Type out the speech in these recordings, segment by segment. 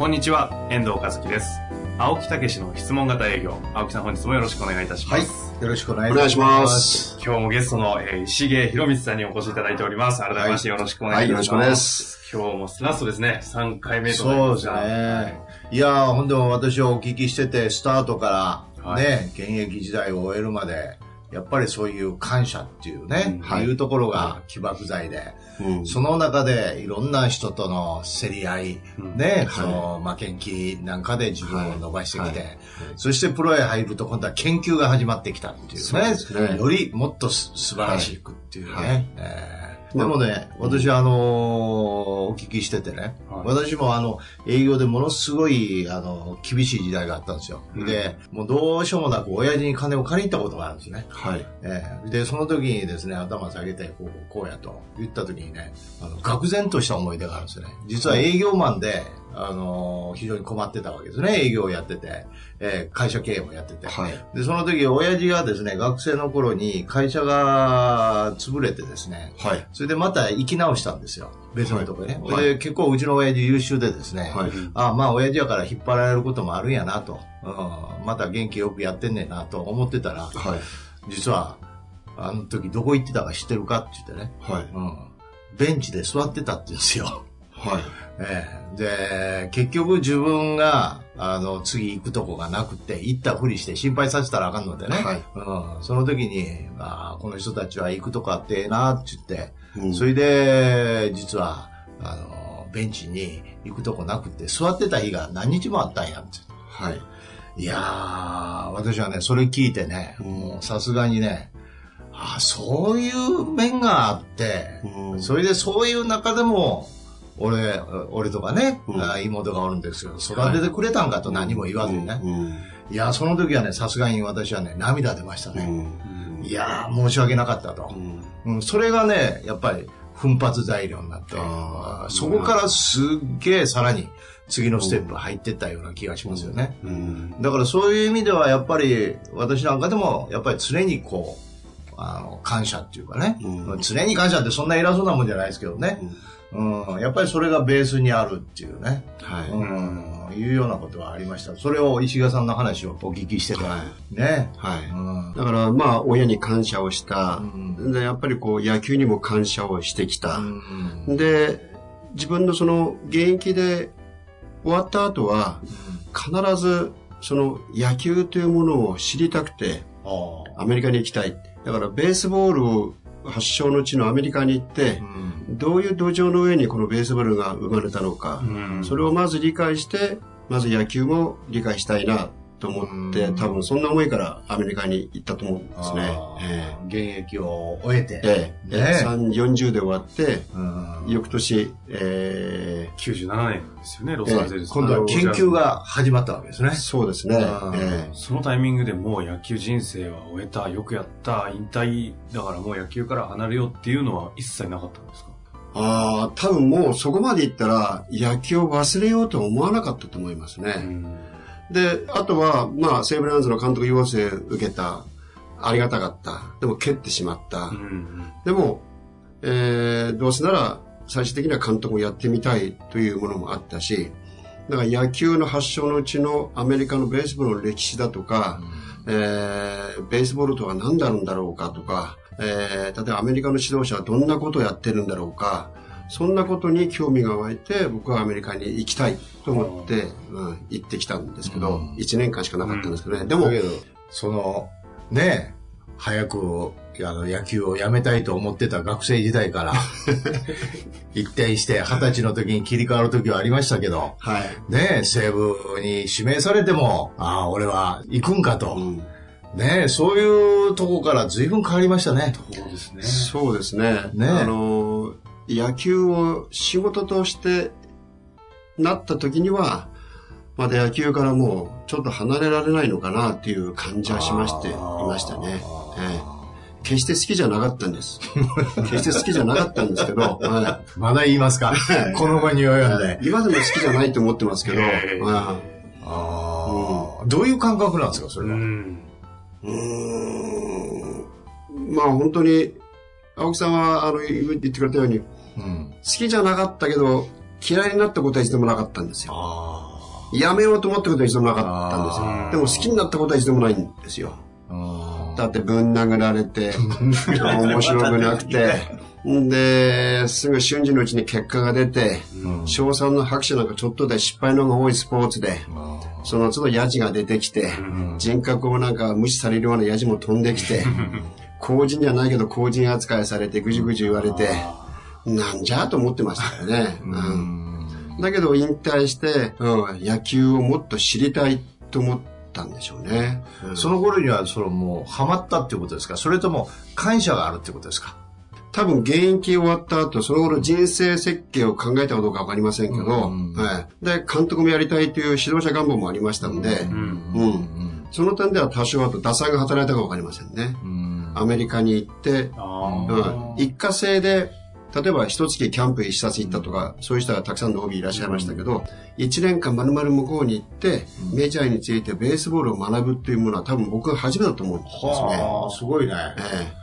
こんにちは、遠藤和樹です。青木武の質問型営業。青木さん本日もよろしくお願いいたしまはいす。。よろしくお願いお願いします。今日もゲストの、えー石毛博光さんにお越しいただいております。改めましてよろしくお願いします。はいよろしくお願いします。今日もラストですね。3回目となりそうですました。ね。いやー、ほんでも私をお聞きしてて、スタートから、はいね、現役時代を終えるまで、やっぱりそういう感謝っていうね、はい。いうところが起爆剤で、うん。その中でいろんな人との競り合い、うん。ね、はい。その負けん気なんかで自分を伸ばしてきて、はい。はい。そしてプロへ入ると今度は研究が始まってきたっていうそうね、よりもっとす素晴らしくっていうね。はい。えーでもね、私はあのーお聞きしててね、はい私もあの、営業でものすごい、あの、厳しい時代があったんですよ。うんで、もうどうしようもなく親父に金を借りに行ったことがあるんですね。はい。ええで、その時にですね、頭下げて、こう、こうやと言った時にね、あの、愕然とした思い出があるんですよね。実は営業マンで、あの非常に困ってたわけですね。営業をやってて、ええ会社経営もやってて。はい。で、その時、親父がですね、学生の頃に会社が潰れてですね、はい。それでまた生き直したんですよ。別のとこね。はいで、結構うちの親父優秀でですね、はい。あまあ、親父やから引っ張られることもあるんやなと、うん、また元気よくやってんねんなと思ってたら、はい。実は、あの時どこ行ってたか知ってるかって言ってね、はい。うん、ベンチで座ってたって言うんですよ。はい。ええで、結局自分が、あの、次行くとこがなくて、行ったふりして心配させたらあかんのでね。はいうん、その時に、ああ、この人たちは行くとこあってええなって言って、うんそれで、実は、あの、ベンチに行くとこなくて、座ってた日が何日もあったんやって。はい。いやー、私はね、それ聞いてね、さすがにね、あそういう面があって、うんそれでそういう中でも、俺、俺とかね、うんあ妹がおるんですけど、育ててくれたんかと何も言わずにね。うん。いやー、その時はね、さすがに私はね、涙出ましたうね。ん。いやー、申し訳なかったとう。ん。うん、それがね、やっぱり奮発材料になって、そこからすっげえさらに次のステップ入ってったような気がしますよね。うん。だからそういう意味ではやっぱり私なんかでもやっぱり常にこう、あの、感謝っていうかね、うん常に感謝ってそんな偉そうなもんじゃないですけどね、うん、やっぱりそれがベースにあるっていうね、はい。うん、いうようなことはありました。それを石川さんの話をお聞きしてて、はね、はい。うん、だから、まあ、親に感謝をした。うんで、やっぱりこう、野球にも感謝をしてきた。うんで、自分のその、現役で終わった後は、必ず、その、野球というものを知りたくて、あアメリカに行きたい。だから、ベースボールを発祥の地のアメリカに行ってあ、うん。どういう土壌の上にこのベースボールが生まれたのか、うん。それをまず理解して、まず野球も理解したいなと思って、うん多分そんな思いからアメリカに行ったと思うんですねあ。えー現役を終えて、えええね3 40で終わって、うん翌年、え97年ですよね、ロサンゼルス。今度は研究が始まったわけですねー。そうですね。うんええそのタイミングでもう野球人生は終えた、よくやった、引退だからもう野球から離れようっていうのは一切なかったんですか？ああ、多分もうそこまで行ったら野球を忘れようとは思わなかったと思いますね。ん。で、あとは、まあ、西武ライオンズの監督要請受けた、ありがたかった。でも蹴ってしまった。うん。でも、えー、どうせなら最終的には監督をやってみたいというものもあったし、だから野球の発祥のうちのアメリカのベースボールの歴史だとか、えー、ベースボールとは何であるんだろうかとか、えー、例えばアメリカの指導者はどんなことをやってるんだろうか、そんなことに興味が湧いて、僕はアメリカに行きたいと思って、うん、行ってきたんですけど、うん1年間しかなかったんですけどね。でもだ、けど、その、ねえ、早く、あの、野球をやめたいと思ってた学生時代から、一転して二十歳の時に切り替わる時はありましたけど、はい。ねえ、西武に指名されても、ああ、俺は行くんかと。うんねえ、そういうとこから随分変わりましたね。そうですね。そうですね。ねあの、野球を仕事としてなった時には、まだ野球からもうちょっと離れられないのかなっていう感じはしまして、いましたね。ええ決して好きじゃなかったんです。決して好きじゃなかったんですけど、はまだ言いますか？この後に及んで。い、今でも好きじゃないと思ってますけど、ああ、どういう感覚なんですか、それは？うん。い、うーんまあ本当に、青木さんはあの言言ってくれたように、好うん。きじゃなかったけど、嫌いになったことは一度もなかったんですよ。あやめようと思ったことは一度もなかったんですあよ。ーでも好きになったことは一度もないんですよ。あ。だってぶん殴られて、面白くなくて、んで、すぐ瞬時のうちに結果が出て、うん賞賛の拍手なんかちょっとで失敗の方が多いスポーツで、その都度ヤジが出てきて、うん人格をなんか無視されるようなヤジも飛んできて、公人じゃないけど公人扱いされてぐじゅぐじゅ言われて、なんじゃと思ってましたよね。ううんん。だけど引退して、うん、野球をもっと知りたいと思ったんでしょうね。その頃には、そのもう、ハマったっていうことですか？それとも、感謝があるってことですか？多分現役終わった後、その後の人生設計を考えたかどうかわかりませんけど、うんはい。で、監督もやりたいという指導者願望もありましたので、うん。うんその点では多少あと打算が働いたかわかりませんね。うんアメリカに行って、あうん。あ。一過性で、例えば一月キャンプ一冊行ったとか、そういう人がたくさんの OB いらっしゃいましたけど、一年間丸々向こうに行って、メジャーについてベースボールを学ぶっていうものは多分僕が初めてだと思うんですね。はあ、すごいね。ええ。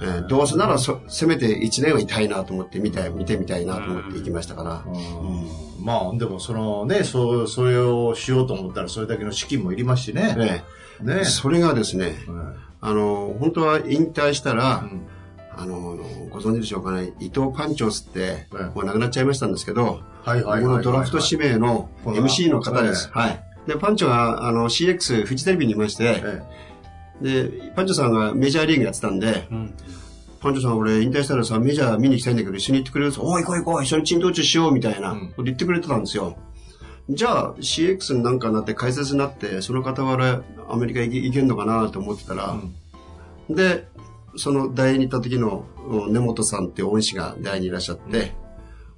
ええ。どうせならそ、せめて一年はいたいなと思って見て、見てみたいなと思って行きましたから。うん。まあ、でも、そのね、そう、それをしようと思ったら、それだけの資金もいりますしね。え。ねえ。それがですね、うんあの、本当は引退したら、うんあの、ご存知でしょうかね、伊藤パンチョスって、ええもう亡くなっちゃいましたんですけど、はいはいはいはい僕のドラフト指名の MC の方です。はい。で、パンチョが、あの、CX フジテレビにいまして、えで、パンチョさんがメジャーリーグやってたんで、うん。パンチョさん俺引退したらさ、メジャー見に行きたいんだけど一緒に行ってくれる？ぞ。おい行こう行こう、一緒に珍道中しようみたいなうんこと言ってくれてたんですよ。じゃあ CX になんかなって解説になって、その傍らアメリカ行け行けんのかなと思ってたら、で、その大英に行った時のうん根本さんっていう恩師が大英にいらっしゃって、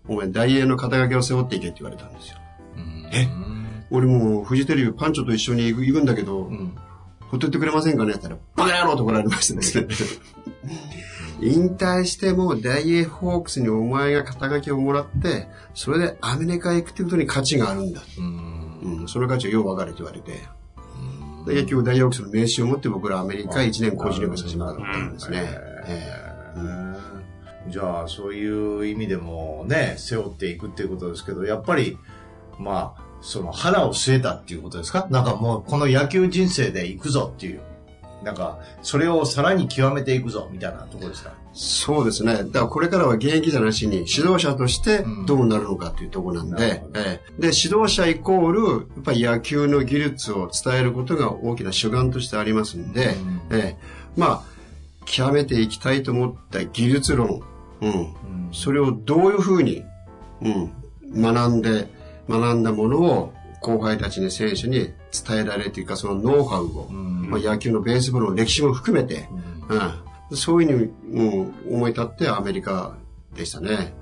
お前大英の肩書きを背負っていけって言われたんですよ。え俺もうフジテレビパンチョと一緒に行くんだけど、うん。ほっといてくれませんかねって言ったら、バカ野郎と怒られましたね。引退しても大英ホークスにお前が肩書きをもらって、それでアメリカへ行くってことに価値があるんだ。うん。うん、その価値をよう分かれって言われて。で結局大英ホークスの名刺を持って僕らアメリカへ1年工事力させてもらったんですね。えじゃあ、そういう意味でもね、背負っていくっていうことですけど、やっぱり、まあ、その腹を据えたっていうことですか？なんかもう、この野球人生で行くぞっていう。なんか、それをさらに極めていくぞ、みたいなところですか？そうですね。だからこれからは現役じゃなしに指導者としてどうなるのかっていうところなんで、なるほど。ええ。で、指導者イコール、やっぱり野球の技術を伝えることが大きな主眼としてありますんで、うん。ええ。まあ、極めていきたいと思った技術論、うん、それをどういうふうに、うん、学んで、学んだものを後輩たちに選手に伝えられるというか、そのノウハウを、んまあ、野球のベースボールの歴史も含めて、うん、そういうふうに、うん、思い立ってアメリカでしたね。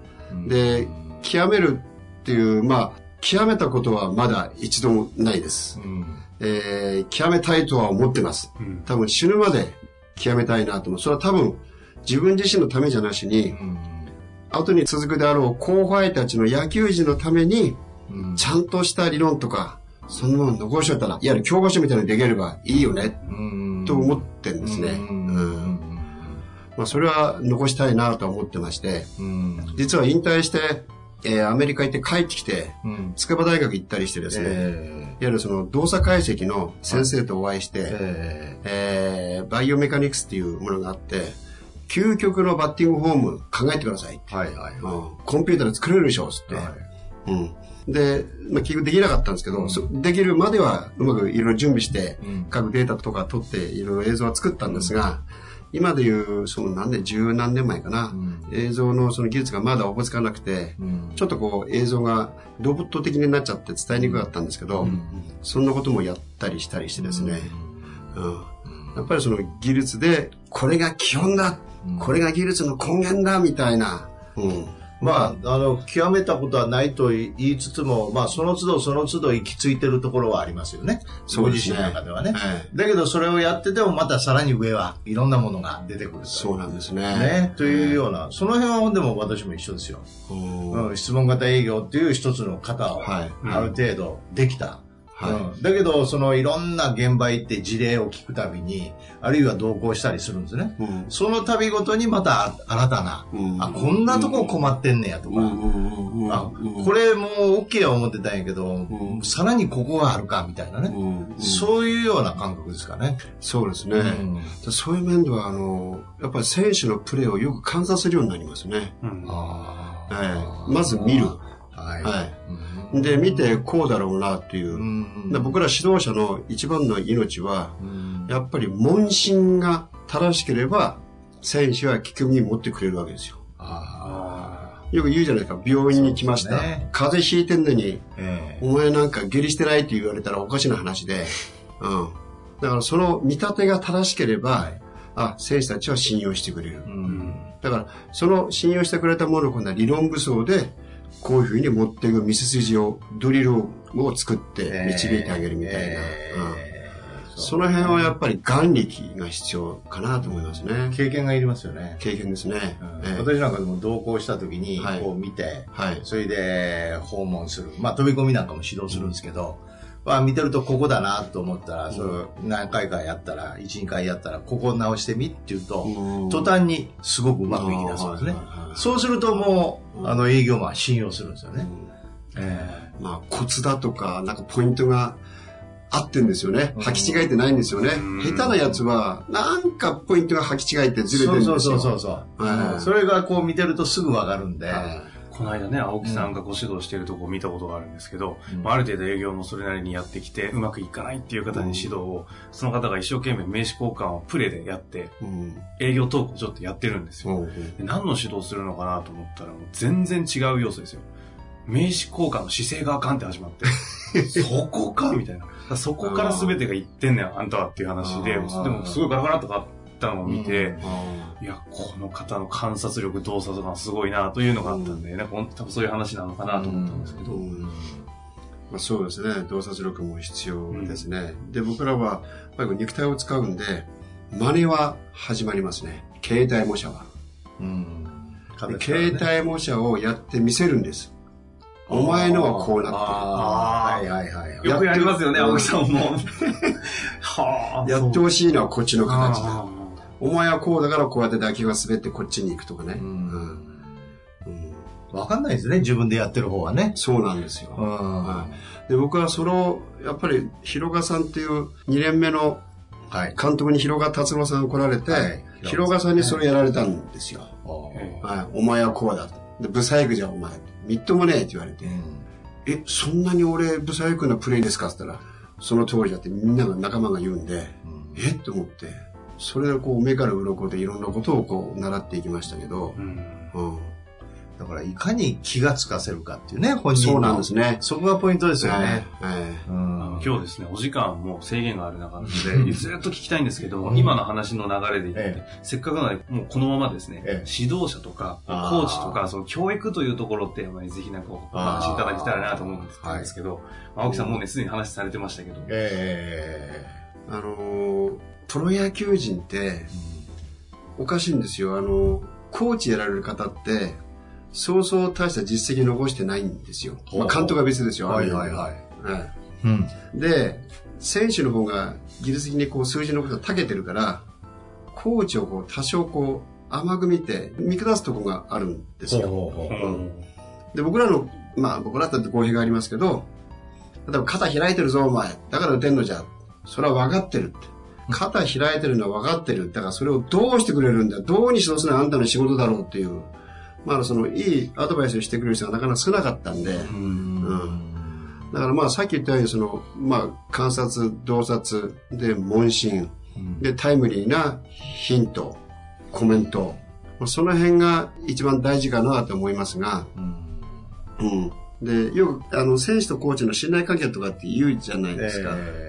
で、極めるっていう、まあ、極めたことはまだ一度もないです。うんえー極めたいとは思ってます。うん。多分死ぬまで極めたいなと思う。それは多分自分自身のためじゃなしに、後に続くであろう後輩たちの野球児のために、うんちゃんとした理論とか、そんな残しといたら、いわゆる教科書みたいなのできればいいよね、うん。と思ってるんですね。うん。まあ、それは残したいなとは思ってまして、うん。実は引退して、えーアメリカ行って帰ってきて、うん。筑波大学行ったりしてですね、いわえゆるその動作解析の先生とお会いして、ーえ。えーバイオメカニクスっていうものがあって、究極のバッティングフォーム考えてくださいって。ーはいはい。うん。コンピューターで作れるでしょつって。はい。うん。で、まあ、結局できなかったんですけど、うん。そできるまではうまくいろいろ準備して、うん。各データとか取っていろいろ映像は作ったんですが、今でいう、その何年、十何年前かな、うん。映像のその技術がまだおぼつかなくて、うん。ちょっとこう映像がロボット的になっちゃって伝えにくかったんですけど、そんなこともやったりしたりしてですね、うん。やっぱりその技術で、これが基本だ、うん。これが技術の根源だ、みたいな、うん、まあ、あの、極めたことはないと言いつつも、まあ、その都度その都度行き着いてるところはありますよね。そご自身の中ではね。ええだけど、それをやってても、またさらに上はいろんなものが出てくると。そうなんですね。ね。というような、その辺はでも私も一緒ですよ。うんうん、質問型営業っていう一つの型を、はいある程度できた。はいうんだけど、そのいろんな現場行って事例を聞くたびに、あるいは同行したりするんですね。うん。その度ごとにまた新たな、うん。あ、こんなとこ困ってんねやとか、うん。あ、これもう OK は思ってたんやけど、ん。さらにここがあるかみたいなね、そういうような感覚ですかね。そうですね。うん。そういう面では、あの、やっぱり選手のプレーをよく観察するようになりますね。はい。まず見る。はい。はい。うんで、見てこうだろうなっていう。うんで僕ら指導者の一番の命は、うんやっぱり問診が正しければ、選手は聞く耳持ってくれるわけですよ。あよく言うじゃないですか、病院に来ました。ね風邪ひいてんのに、ーえお前なんか下痢してないって言われたらおかしな話で、うん。だからその見立てが正しければ、はいあ、選手たちは信用してくれる。えうんだから、その信用してくれたものを今度は理論武装で、こういうふうに持っていく道筋を、ドリルを作って導いてあげるみたいな。うんえーその辺はやっぱり眼力が必要かなと思いますね。経験がいりますよね。経験ですね。うんええ私なんかでも同行した時にはいこう見て、はい。それで訪問する。まあ飛び込みなんかも指導するんですけど、まあ見てるとここだなと思ったら、それ何回かやったら、1、2回やったら、ここ直してみって言うと、うん途端にすごくうまくいきだそうですねそうするともう、あの営業マンは信用するんですよね。えまあ、コツだとか、なんかポイントが合ってんですよね。うん履き違えてないんですよねうん。下手なやつは、なんかポイントが履き違えてえずれてるんですよ。そうそうそうそう。それがこう見てるとすぐわかるんで、はこの間ね、青木さんがご指導しているとこを見たことがあるんですけど、うんまあある程度営業もそれなりにやってきて、うまくいかないっていう方に指導を、その方が一生懸命名刺交換をプレでやって、いうん営業トークをちょっとやってるんですよ。そうで何の指導するのかなと思ったら、全然違う要素ですよ。名刺交換の姿勢があかんって始まって、そこかみたいな。そこから全てが言ってんねん、あんたはっていう話で、でもすごいガラガラとかたのを見て、あいや、この方の観察力、動作とかすごいなというのがあったんで、なんか本当多分そういう話なのかなと思ったんですけど。まあ、そうですね。洞察力も必要ですね。で、僕らは、やっぱり肉体を使うんで、真似は始まりますね。携帯模写は。うんで携帯模写をやってみせるんです。お前のはこうなってる。はいはいはいはい。よくやりますよね、うん青木さんも。はあ。やってほしいのはこっちの形だ。あお前はこうだからこうやって打球が滑ってこっちに行くとかね。うんうんわかんないですね、自分でやってる方はね。そうなんですよ。で僕はそれを、やっぱり、広賀さんっていう2年目のはい。監督に広賀達郎さんが来られて、はい広賀さんにそれやられたんですよ。えはい、お前はこうだと。で、ブサイクじゃんお前。みっともねえって言われて、え、そんなに俺、ブサイクなプレイですかって言ったら、その通りだってみんなが仲間が言うんで、え？と思って、それでこう目から鱗でいろんなことをこう習っていきましたけどう、ん。うん。だから、いかに気がつかせるかっていうね、本人の。そうなんですね。そこがポイントですよね。はいはい今日ですね、お時間も制限がある中で、ずっと聞きたいんですけども、今の話の流れで言って、えせっかくなので、もうこのままですね、え指導者とか、コあー。ーチとか、その教育というところって、まあぜひなんかお話しいただけたらなと思うんですけど、まあ青木さんもうね、すでに話されてましたけど、え。あのープロ野球人って、おかしいんですよ。あの、コーチやられる方って、そうそう大した実績残してないんですよ。まあ、監督は別ですよ。えはいはいはい。はいうん。で、選手の方が技術的にこう数字のことが長けてるから、コーチをこう多少こう甘く見て見下すとこがあるんですよ。ほうんで、僕らの、まあ僕らだって公平がありますけど、例えば肩開いてるぞお前。だから打てんのじゃ。それは分かってるって。肩開いてるのは分かってる。だからそれをどうしてくれるんだ？どうに指導するのはあんたの仕事だろうっていう。まあそのいいアドバイスをしてくれる人がなかなか少なかったんで、うん。だからまあさっき言ったようにその、まあ観察、洞察、で問診、でタイムリーなヒント、コメント。まあその辺が一番大事かなと思いますが、うん。で、よく、あの、選手とコーチの信頼関係とかって言うじゃないですか。えで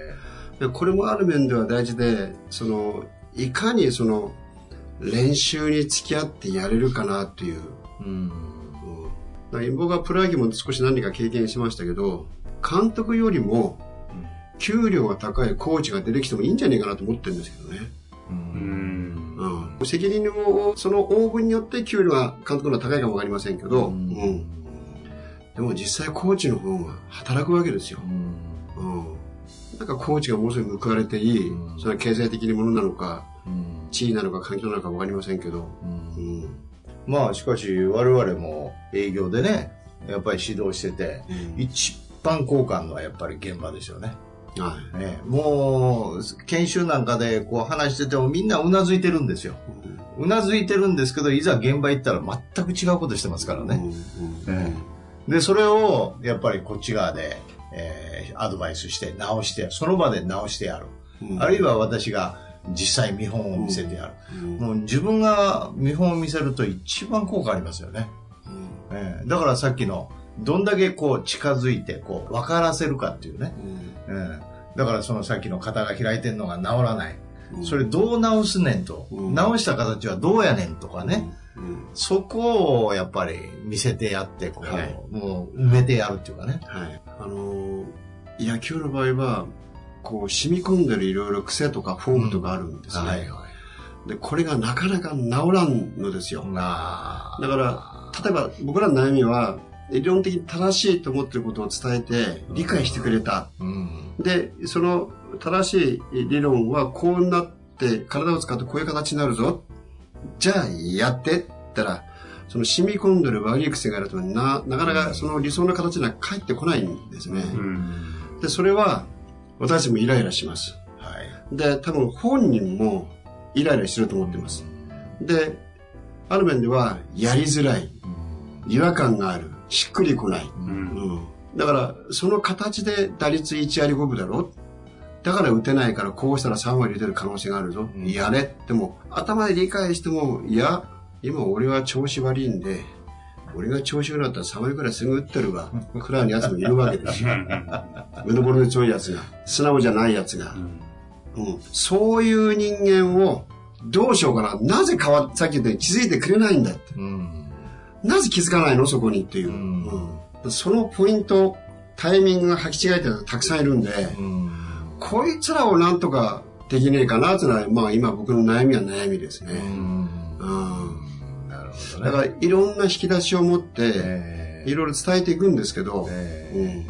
これもある面では大事で、その、いかにその、練習に付き合ってやれるかなという、うん。僕はプロ野球も少し何か経験しましたけど、監督よりも給料が高いコーチが出てきてもいいんじゃないかなと思ってるんですけどね。う。うんん。うん、責任を、その応分によって給料が監督の高いかもわかりませんけど、ううんんでも実際コーチの方が働くわけですよ。うん、なんかコーチがもうすぐ報われていい、うん。それは経済的にものなのか、うん。地位なのか環境なのかわかりませんけど、まあ、しかし、我々も営業でね、やっぱり指導してて、一番好感のはやっぱり現場ですよね。はい。ねもう、研修なんかでこう話しててもみんなうなずいてるんですよ。うなずいてるんですけど、いざ現場行ったら全く違うことしてますからね。うん。うん。えで、それをやっぱりこっち側で、えーアドバイスして直して、その場で直してやる。うんあるいは私が実際見本を見せてやる。うんもう自分が見本を見せると一番効果ありますよね。ええだからさっきの、どんだけこう近づいて、こう分からせるかっていうね。ええだからそのさっきの肩が開いてんのが治らない。うんそれどう直すねんと。うん直した形はどうやねんとかね。うんそこをやっぱり見せてやって、こう、はいもう埋めてやるっていうかね。はい。あのー野球の場合は、こう、染み込んでるいろいろ癖とかフォームとかあるんですね。はいはい。で、これがなかなか治らんのですよ。なだから、例えば僕らの悩みは、理論的に正しいと思ってることを伝えて、理解してくれた。うん。で、その正しい理論はこうなって、体を使ってこういう形になるぞ。じゃあ、やってって言ったら、その染み込んでる悪い癖があるとな、なかなかその理想の形には返ってこないんですね。うん。で、それは、私たちもイライラします。はい。で、多分本人もイライラしてると思ってます。で、ある面では、やりづらい、違和感がある、しっくりこない。う。うんん。だから、その形で打率1割5分だろだから打てないからこうしたら3割出る可能性があるぞ。うんやれっても、頭で理解しても、いや、今俺は調子悪いんで、俺が調子悪かったら3割くらいすぐ打ってるわ。くらいのやつもいるわけですよ。目のボロで強いやつが、素直じゃないやつが。うん、そういう人間をどうしようかな。なぜ変わっ、さっき言ったように気づいてくれないんだって。うん。なぜ気づかないの？そこにっていう。うんうんそのポイント、タイミングが履き違えてる人たくさんいるんで、うん。こいつらをなんとかできねえかなっていうのは、まあ今僕の悩みは悩みですね。うんなるほどね。だからいろんな引き出しを持って、えいろいろ伝えていくんですけど、え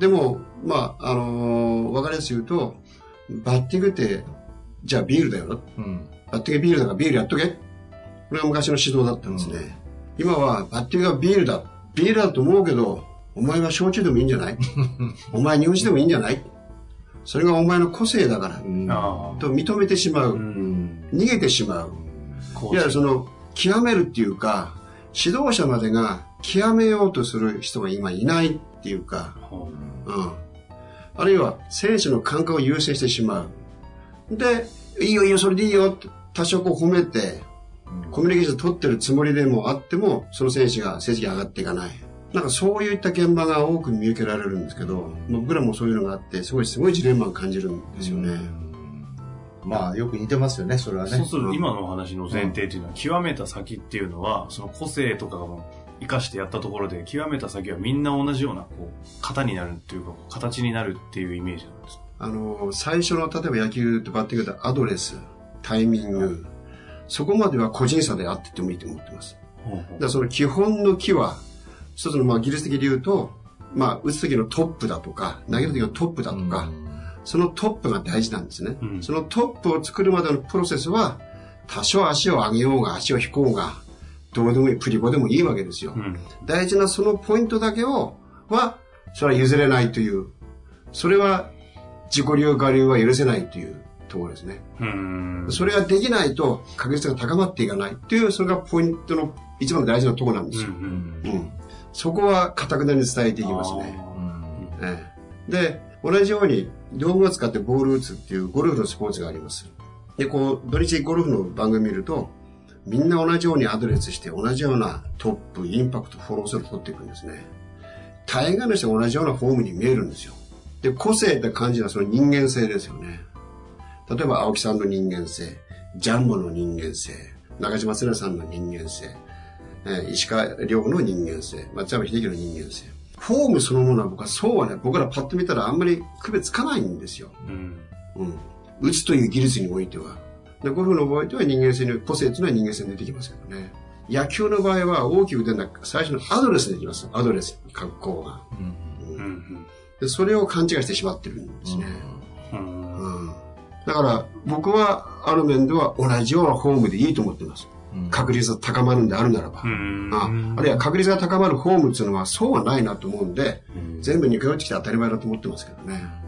でも、まあ、あのーわかりやすく言うと、バッティングって、じゃあビールだよ。うん。バッティングビールだからビールやっとけ。これが昔の指導だったんですね。今はバッティングはビールだ。ビールだと思うけど、お前は焼酎でもいいんじゃない？お前日本酒でもいいんじゃない？それがお前の個性だから。と認めてしまう。うん。逃げてしまう。こいや、その、極めるっていうか、指導者までが極めようとする人が今いないっていうか、うん。あるいは、選手の感覚を優先してしまう。で、いいよいいよ、それでいいよって多少こう褒めて、コミュニケーション取ってるつもりでもあっても、その選手が成績上がっていかない。なんかそういった現場が多く見受けられるんですけど、まあ僕らもそういうのがあって、すごいすごいジレンマを感じるんですよね。まあ、よく似てますよね、それはね。そうすると今のお話の前提っていうのは、極めた先っていうのは、その個性とかも生かしてやったところで、極めた先はみんな同じような、こう、型になるっていうか、形になるっていうイメージなんです。あの、最初の、例えば野球とバッティングでアドレス、タイミング、そこまでは個人差であっててもいいと思ってます。だからその基本の木は、一つのまあ技術的に言うと、まあ打つ時のトップだとか、投げる時のトップだとか、そのトップが大事なんですね。うんそのトップを作るまでのプロセスは、多少足を上げようが足を引こうが、どうでもいい、プリコでもいいわけですよ。うん。大事なそのポイントだけを、は、それは譲れないという、それは自己流我流は許せないというところですね。うん。それができないと確率が高まっていかないっていう、それがポイントの一番大事なところなんですよ。うんうん。そこは堅くなに伝えていきますね。あええで、同じように道具を使ってボールを打つっていうゴルフのスポーツがあります。で、こう、土日ゴルフの番組見ると、みんな同じようにアドレスして同じようなトップ、インパクト、フォロースルー取っていくんですね。大概の人が同じようなフォームに見えるんですよ。で、個性って感じはその人間性ですよね。例えば青木さんの人間性、ジャンボの人間性、中島聖奈さんの人間性、えー石川遼の人間性、松山秀樹の人間性。フォームそのものは僕はそうはね、僕らパッと見たらあんまり区別つかないんですよ。うん。うん。打つという技術においては。で、ゴルフの場合では人間性に、個性っていうのは人間性に出てきますけどね。野球の場合は大きく出なく、最初のアドレスできます。アドレス、格好が。うん。うん。で、それを勘違いしてしまってるんですね。うん。うん。だから、僕はある面では同じようなフォームでいいと思ってます。確率が高まるんであるならば。うん。ああるいは確率が高まるフォームっていうのはそうはないなと思うんで、全部似通ってきて当たり前だと思ってますけどね。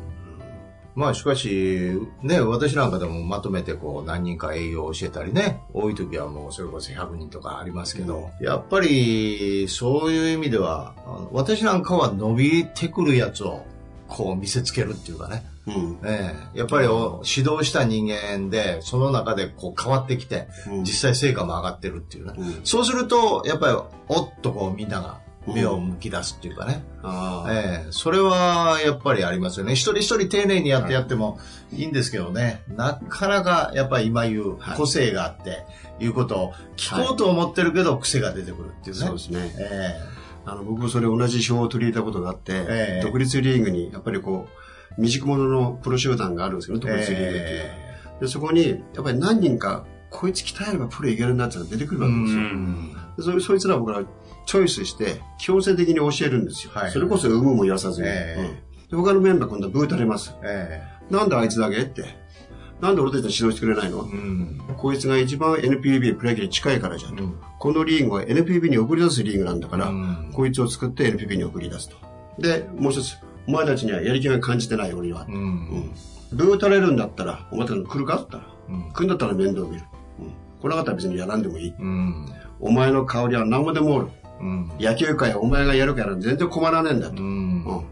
まあしかし、ね、私なんかでもまとめてこう何人か営業を教えたりね、多い時はもうそれこそ100人とかありますけど、やっぱりそういう意味では、私なんかは伸びてくるやつをこう見せつけるっていうかね、うん。ええやっぱりお指導した人間で、その中でこう変わってきて、うん実際成果も上がってるっていうね。うんそうすると、やっぱり、おっとこうみんなが目を向き出すっていうかね。ああ。ええそれはやっぱりありますよね。一人一人丁寧にやってやってもいいんですけどね。なかなかやっぱり今言うはい個性があって、いうことを聞こうと思ってるけど癖が出てくるっていうね。そうですね。えあの、僕もそれ同じ表を取り入れたことがあって、ええ独立リーグに、やっぱりこう、未熟者のプロ集団があるんですけど、え独立リーグっていう。えで、そこに、やっぱり何人か、こいつ鍛えればプロいけるなって出てくるわけですよ。でそそいつらを僕らチョイスして、強制的に教えるんですよ。はいそれこそ有無も言わさずに。ええうんで他のメンバー今度はブータれます。えなんであいつだけって。なんで俺たちに指導してくれないの、えうん。こいつが一番 NPB プロ野球に近いからじゃんと。うんこのリーグは NPB に送り出すリーグなんだから、うんこいつを作って NPB に送り出すと。で、もう一つ、お前たちにはやる気が感じてない俺には。う。うんん。ブータれるんだったら、お前たち来るか？って言ったら、うん来るんだったら面倒見る。うん。来なかったら別にやらんでもいい。うん。お前の香りは何もでもおる。うん。野球界はお前がやるから全然困らねえんだと。うんうん。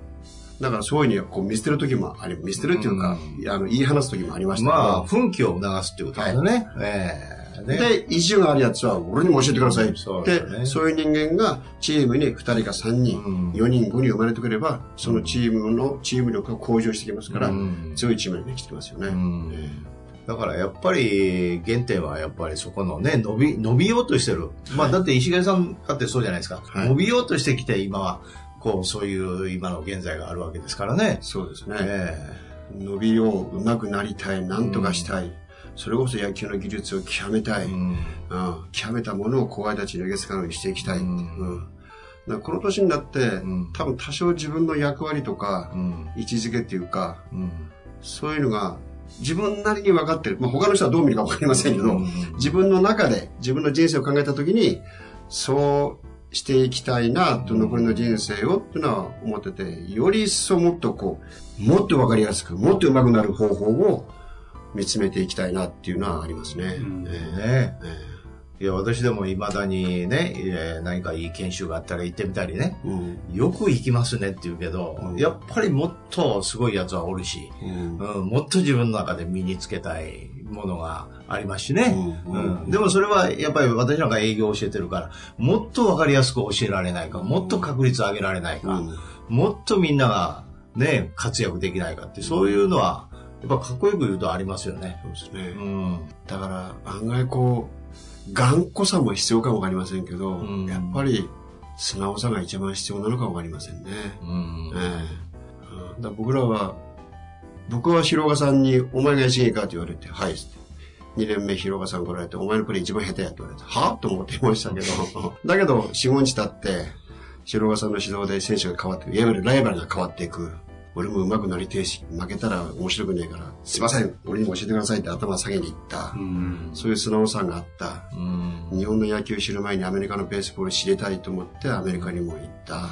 だからそういうふうにこう見捨てる時もあり、見捨てるっていうか、あの、言い放す時もありましたけど。まあ、奮起を促すっていうことですね。ええね。で、意地があるやつは俺にも教えてくださいってそうねそういう人間がチームに2人か3人、うん4人、5人生まれてくれば、そのチームのチーム力が向上してきますから、うん強いチームにできてきますよね。うんえだからやっぱり原点はやっぱりそこのね、伸び、伸びようとしてる。まあだって石毛さんだってそうじゃないですか。はい伸びようとしてきて今は、こうそういう今の現在があるわけですからねえ。そうですね。え伸びよう、上手くなりたい、なんとかしたい。それこそ野球の技術を極めたい。えうんうん極めたものを後輩たちに投げつかるようにしていきたい。ううんこの年になって、ん多分多少自分の役割とか、うん位置づけっていうか、うんそういうのが自分なりに分かってる。まあ、他の人はどう見るか分かりませんけど、うん自分の中で自分の人生を考えたときに、そうしていきたいなと、残りの人生をっていうのは思ってて、より一層もっとこう、もっと分かりやすく、もっと上手くなる方法を見つめていきたいなっていうのはありますね。うん。いや、私でも未だにね、えー何かいい研修があったら行ってみたりね。えうん。よく行きますねって言うけど、うん。やっぱりもっとすごいやつはおるし、うん。うん、もっと自分の中で身につけたいものがありますしね。ううんんでもそれはやっぱり私なんか営業を教えてるから、もっとわかりやすく教えられないか、もっと確率上げられないか、うんもっとみんながね、活躍できないかって、そういうのは、やっぱかっこよく言うとありますよね。そうですね。うん。だから案外こう頑固さも必要かもわかりませんけど、うんやっぱり素直さが一番必要なのかわかりませんね。うん。ええうんだ僕らは僕は広岡さんに「お前が一芸か?」って言われて「はい」って。2年目広岡さん来られて「お前のプレイ一番下手や」って言われて「は？と思っていましたけど。だけど四五日経って広岡さんの指導で選手が変わっていくいわゆるライバルが変わっていく。俺も上手くなりてえし負けたら面白くねえからすいません俺にも教えてくださいって頭下げに行った、うん。そういう素直さがあった。うん。日本の野球を知る前にアメリカのベースボールを知りたいと思ってアメリカにも行った。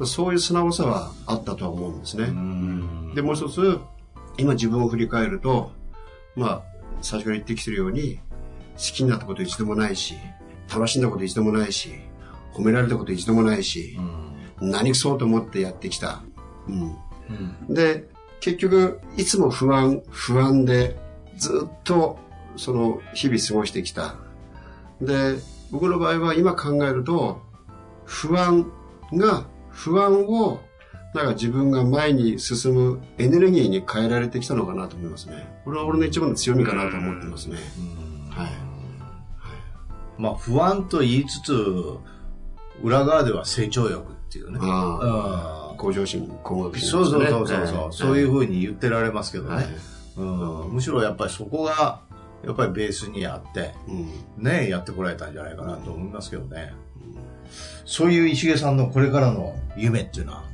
うんそういう素直さはあったとは思うんですね。うん。で、もう一つ、今自分を振り返ると、まあ、最初から言ってきてるように、好きになったこと一度もないし、楽しんだこと一度もないし、褒められたこと一度もないし、何くそうと思ってやってきた。うん。うん。で、結局、いつも不安、不安で、ずっと、その、日々過ごしてきた。で、僕の場合は今考えると、不安が、不安を、なんか自分が前に進むエネルギーに変えられてきたのかなと思いますね。これは俺の一番の強みかなと思ってますね。はい。まあ不安と言いつつ、裏側では成長欲っていうね。ああ、うん向上心、工学そうそうそうそうそう、そういううふうに言ってられますけどね、はい。うん。むしろやっぱりそこが、やっぱりベースにあって、うん。ね、やってこられたんじゃないかなと思いますけどね。そういう石毛さんのこれからの夢っていうのは、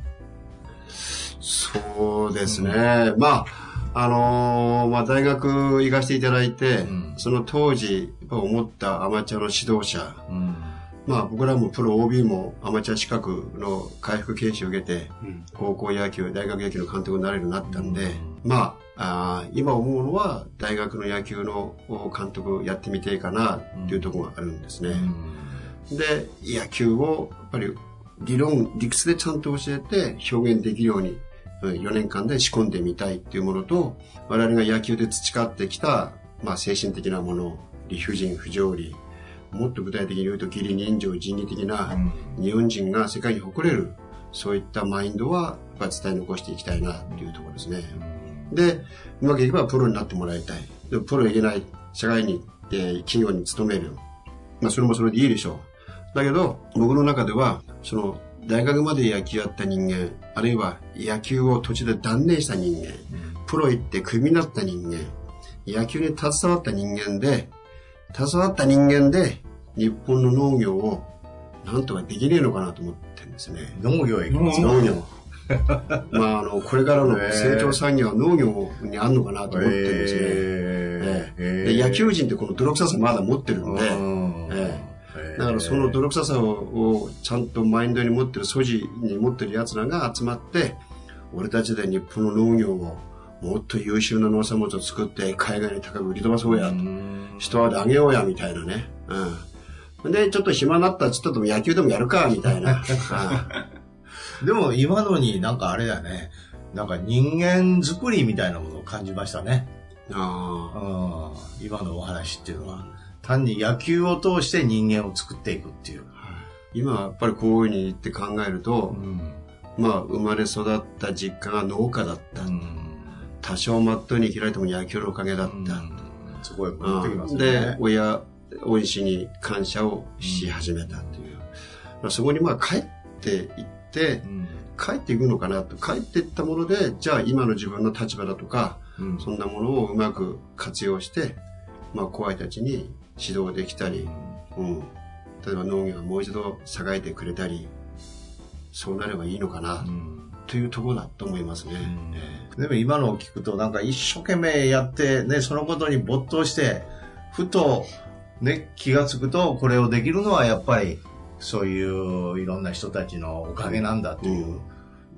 そうですね。まあ、あのーまあ、大学行かせていただいて、うん。その当時、思ったアマチュアの指導者、うん。まあ、僕らもプロ OB もアマチュア資格の回復研修を受けて、うん。高校野球、大学野球の監督になれるようになったんで、まあ、あー今思うのは、大学の野球の監督やってみていいかなっていうところがあるんですね。で、野球を、やっぱり理論、理屈でちゃんと教えて表現できるように、4年間で仕込んでみたいっていうものと、我々が野球で培ってきた、まあ、精神的なもの、理不尽、不条理、もっと具体的に言うと、義理人情、人理的な、日本人が世界に誇れる、そういったマインドは、やっぱり伝え残していきたいなっていうところですね。で、うまくいけばプロになってもらいたい。でプロにいけない、社会に、えー企業に勤める。まあ、それもそれでいいでしょう。だけど、僕の中では、その、大学まで野球やった人間、あるいは野球を途中で断念した人間、プロ行ってクビになった人間、野球に携わった人間で、携わった人間で、日本の農業をなんとかできねえのかなと思ってるんですね。農業へ行きますか農業。まあ、あの、これからの成長産業は農業にあんのかなと思ってるんですね。えええで野球人ってこの泥臭さまだ持ってるんで、えだからその泥臭さををちゃんとマインドに持ってる、素地に持ってる奴らが集まって、俺たちで日本の農業をもっと優秀な農産物を作って海外に高く売り飛ばそうやと。人はあげようや、みたいなね。うん。で、ちょっと暇になったらちょっと野球でもやるか、みたいな。でも今のになんかあれだね。なんか人間作りみたいなものを感じましたね。あうん今のお話っていうのは。単に野球を通して人間を作っていくっていう。今やっぱりこういうふうに言って考えると、ん。まあ生まれ育った実家が農家だった。うん。多少マットに開いても野球のおかげだった。そこへ持ってきますでね、。親、恩師に感謝をし始めたという。まあそこにまあ帰っていって、うん帰っていくのかなと。帰っていったもので、じゃあ今の自分の立場だとか、うんそんなものをうまく活用して、まあ後輩たちに指導できたり、うん。例えば農業がもう一度栄えてくれたり、そうなればいいのかな、うんというところだと思いますね。えでも今のを聞くとなんか一生懸命やってね、そのことに没頭して、ふとね、気がつくとこれをできるのはやっぱりそういういろんな人たちのおかげなんだっていう、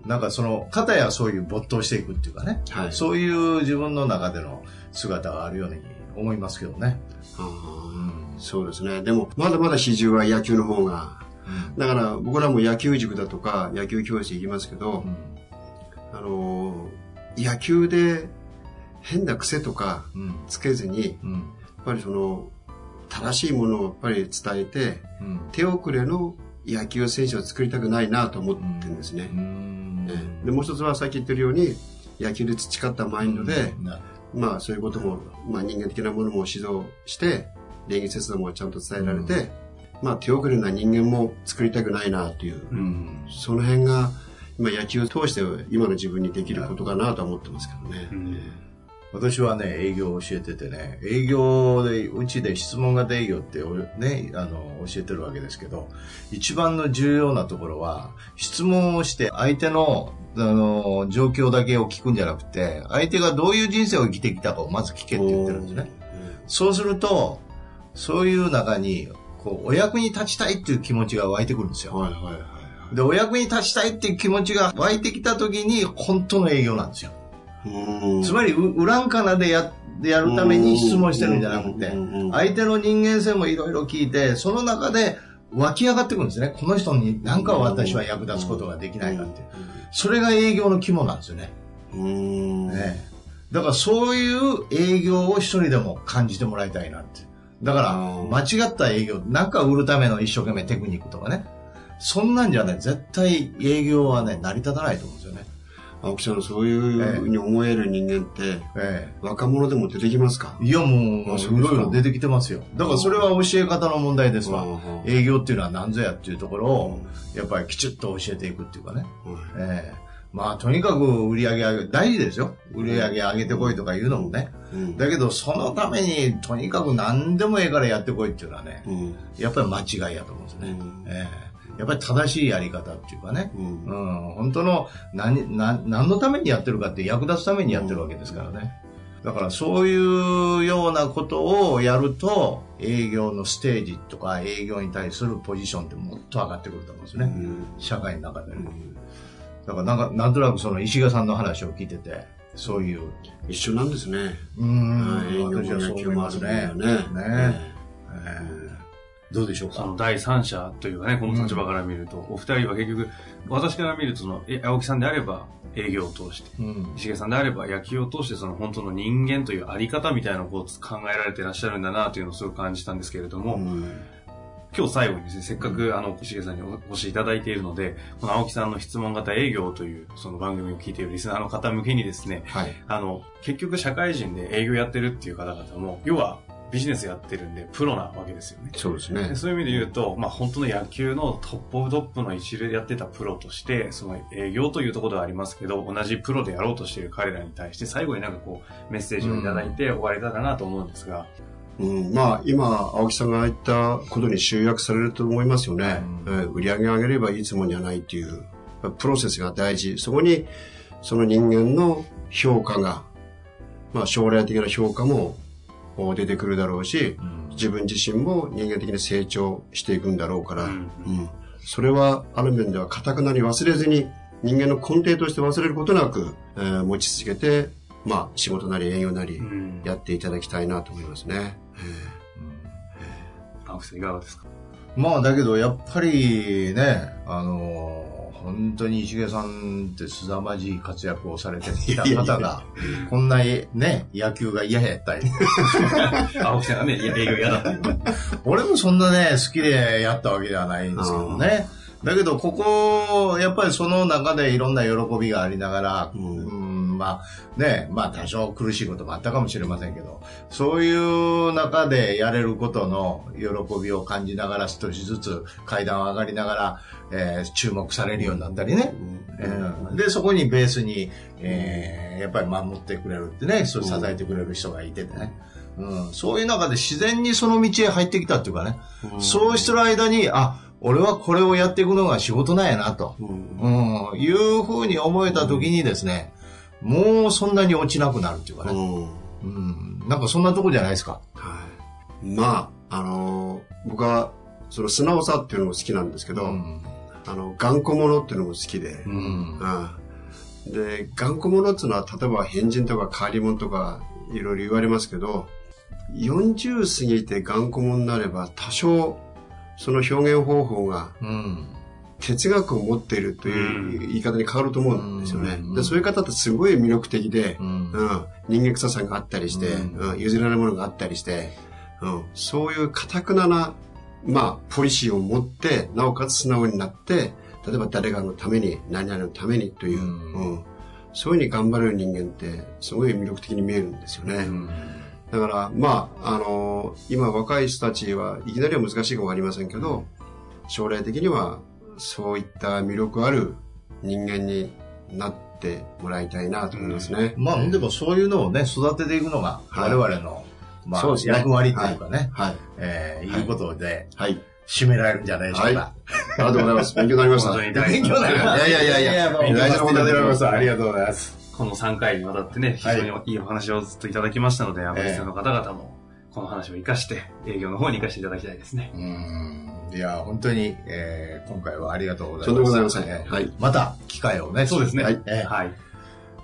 なんかその、方やそういう没頭していくっていうかね、えはい。そういう自分の中での姿があるように思いますけどね。あーそうですね。でも、まだまだ比重は野球の方が。だから、僕らも野球塾だとか、野球教室行きますけど、あのー野球で変な癖とかうんつけずに、やうんっぱりその、正しいものをやっぱり伝えて、うん。手遅れの野球選手を作りたくないなと思ってるんですね。うん。ええ。で、もう一つはさっき言ってるように、野球で培ったマインドで、なまあそういうことも、まあ人間的なものも指導して、礼儀節度もちゃんと伝えられて、まあ手遅れな人間も作りたくないなという、うん。その辺が、今野球を通して今の自分にできることかなとは思ってますけどね。私はね、営業を教えててね、営業で、うちで質問型営業ってね、あの、教えてるわけですけど、一番の重要なところは、質問をして相手の、あの、状況だけを聞くんじゃなくて、相手がどういう人生を生きてきたかをまず聞けって言ってるんですね。そうすると、そういう中に、こう、お役に立ちたいっていう気持ちが湧いてくるんですよ。はいはいはい。で、お役に立ちたいっていう気持ちが湧いてきた時に、本当の営業なんですよ。うんつまり、う裏んかなでやでやるために質問してるんじゃなくて相手の人間性もいろいろ聞いて、その中で湧き上がってくるんですね。この人に何か私は役立つことができないかっていう。それが営業の肝なんですよね。うん。ねだからそういう営業を一人でも感じてもらいたいなって。だから、うん間違った営業、なんか売るための一生懸命テクニックとかね。そんなんじゃね、絶対営業はね、成り立たないと思うんですよね。青木さん、そういうふうに思える人間って、え若者でも出てきますか？え。いや、もう、いろいろ出てきてますよ。だからそれは教え方の問題ですわ。うん営業っていうのは何ぞやっていうところを、やっぱりきちっと教えていくっていうかね。ええまあ、とにかく売り上げ上げ、大事ですよ。売り上げ上げてこいとか言うのもね。うんだけど、そのために、とにかく何でもええからやってこいっていうのはね、うんやっぱり間違いやと思うんですね。うんええやっぱり正しいやり方っていうかね。うんうん、本当の何、何、何のためにやってるかって役立つためにやってるわけですからね。だからそういうようなことをやると、営業のステージとか営業に対するポジションってもっと上がってくると思うんですね。うん社会の中で。だからなんか、なんとなくその石賀さんの話を聞いてて、そういう。一緒なんですね。うーんはい営業も私はそう思いますね。野球もあるんだよねねええどうでしょうか？その第三者というかね、この立場から見ると、お二人は結局、私から見ると、その、え青木さんであれば営業を通して、うん。石毛さんであれば野球を通してその本当の人間というあり方みたいなこう考えられていらっしゃるんだなというのをすごく感じたんですけれども、うん今日最後にですね、せっかくあの、石毛さんにお越しいただいているので、この青木さんの質問型営業というその番組を聞いているリスナーの方向けにですね、はい。あの、結局社会人で営業やってるっていう方々も、要はビジネスやってるんでプロなわけですよね。そうですねで。そういう意味で言うと、まあ本当の野球の top of top の一流でやってたプロとして、その営業というところではありますけど、同じプロでやろうとしている彼らに対して、最後になんかこう、メッセージをいただいて終われたらなと思うんですが、うん、まあ、今、青木さんが言ったことに集約されると思いますよね。うんえー売り上げを上げればいいつもじゃないっていう、プロセスが大事。そこに、その人間の評価が、まあ、将来的な評価もお出てくるだろうし、自分自身も人間的に成長していくんだろうから、ううん。ん。それはある面では固くなり忘れずに人間の根底として忘れることなく、えー持ち続けて、まあ、仕事なり営業なりうん。やっていただきたいなと思いますね。青木さんいかがですか？まあだけどやっぱりね、あのー本当に石毛さんって凄まじい活躍をされてきた方が、こんなね、野球が嫌やったり。青木さんがね、嫌だっていう。俺もそんなね、好きでやったわけではないんですけどね。だけど、ここ、やっぱりその中でいろんな喜びがありながら、ううんん、まあね、まあ多少苦しいこともあったかもしれませんけど、そういう中でやれることの喜びを感じながら少しずつ階段を上がりながら、えー注目されるようになったりね。うん。で、そこにベースに、えーやっぱり守ってくれるってね、そう支えてくれる人がいててね。うん、そういう中で自然にその道へ入ってきたっていうかね、そうしてる間に、あ、俺はこれをやっていくのが仕事なんやなと、うん。うん、いうふうに思えた時にですね、もうそんなに落ちなくなるっていうかね、うんうん、なんかそんなとこじゃないですか。はい。まあ、あのー僕は、その素直さっていうのも好きなんですけど、うん。あの、頑固者っていうのも好きで、うん。うんで、頑固者っていうのは、例えば変人とか変わり者とか、いろいろ言われますけど、40過ぎて頑固者になれば、多少、その表現方法がうん。哲学を持っているという言い方に変わると思うんですよね。うん。でそういう方ってすごい魅力的で、うん。うん、人間臭さがあったりして、うん。うん。譲られるものがあったりして、うん、そういう堅くなな、まあ、ポリシーを持って、なおかつ素直になって、例えば誰かのために、何々のためにという、うん。うん。そういうふうに頑張れる人間って、すごい魅力的に見えるんですよね。だから、まあ、あの今若い人たちはいきなりは難しいかもわかりませんけど、将来的にはそういった魅力ある人間になってもらいたいなと思いますね。まあ、でもそういうのをね、育てていくのが、はい我々の、まあ、そうですね役割というかね、はい。えーいうことで、はい。締められるんじゃないでしょうか。はいありがとうございます。勉強になりました。本当に大勉強になりました。いやいやいやいや大事なことでございます。ありがとうございます。この3回にわたってね、非常にいいお話をずっといただきましたので、アメリカの方々も、この話を活かして、営業の方に活かしていただきたいですね。うん。いや、本当に、えー今回はありがとうございます。とんございませんえーはいまた、機会をね。そうですねはいえーはい。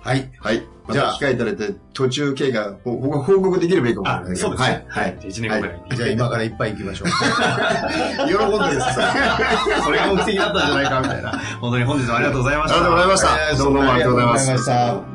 はい。はい。まじゃあた機会いただいて、途中経過、ほ僕は報告できればいいかもしれませんけど。そうですね。はい。はい。1年後ぐらいに。じゃあ今からいっぱい行きましょう。喜んでです。それが目的だったんじゃないかみたいな。本当に本日はありがとうございました。ありがとうございました。えーどうもありがとうございます。あ